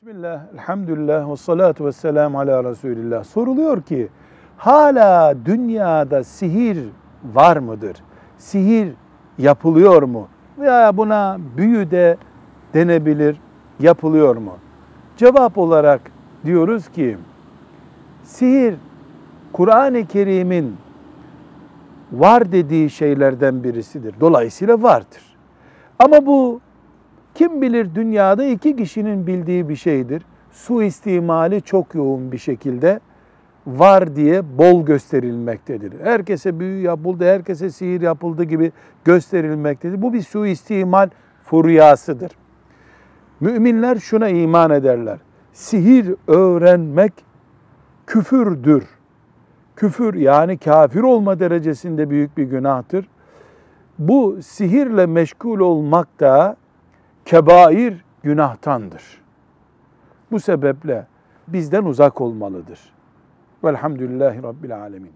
Bismillah, elhamdülillah ve salatu ve selamu ala Resulillah. Soruluyor ki hala dünyada sihir var mıdır? Sihir yapılıyor mu? Veya buna büyü de denebilir, yapılıyor mu? Cevap olarak diyoruz ki sihir Kur'an-ı Kerim'in var dediği şeylerden birisidir. Dolayısıyla vardır. Ama bu kim bilir dünyada iki kişinin bildiği bir şeydir. Suistimali çok yoğun bir şekilde var diye bol gösterilmektedir. Herkese büyü yapıldı, herkese sihir yapıldı gibi gösterilmektedir. Bu bir suistimal furyasıdır. Müminler şuna iman ederler. Sihir öğrenmek küfürdür. Küfür yani kafir olma derecesinde büyük bir günahtır. Bu sihirle meşgul olmak da kebair günahtandır. Bu sebeple bizden uzak olmalıdır. Velhamdülillahi Rabbil Alemin.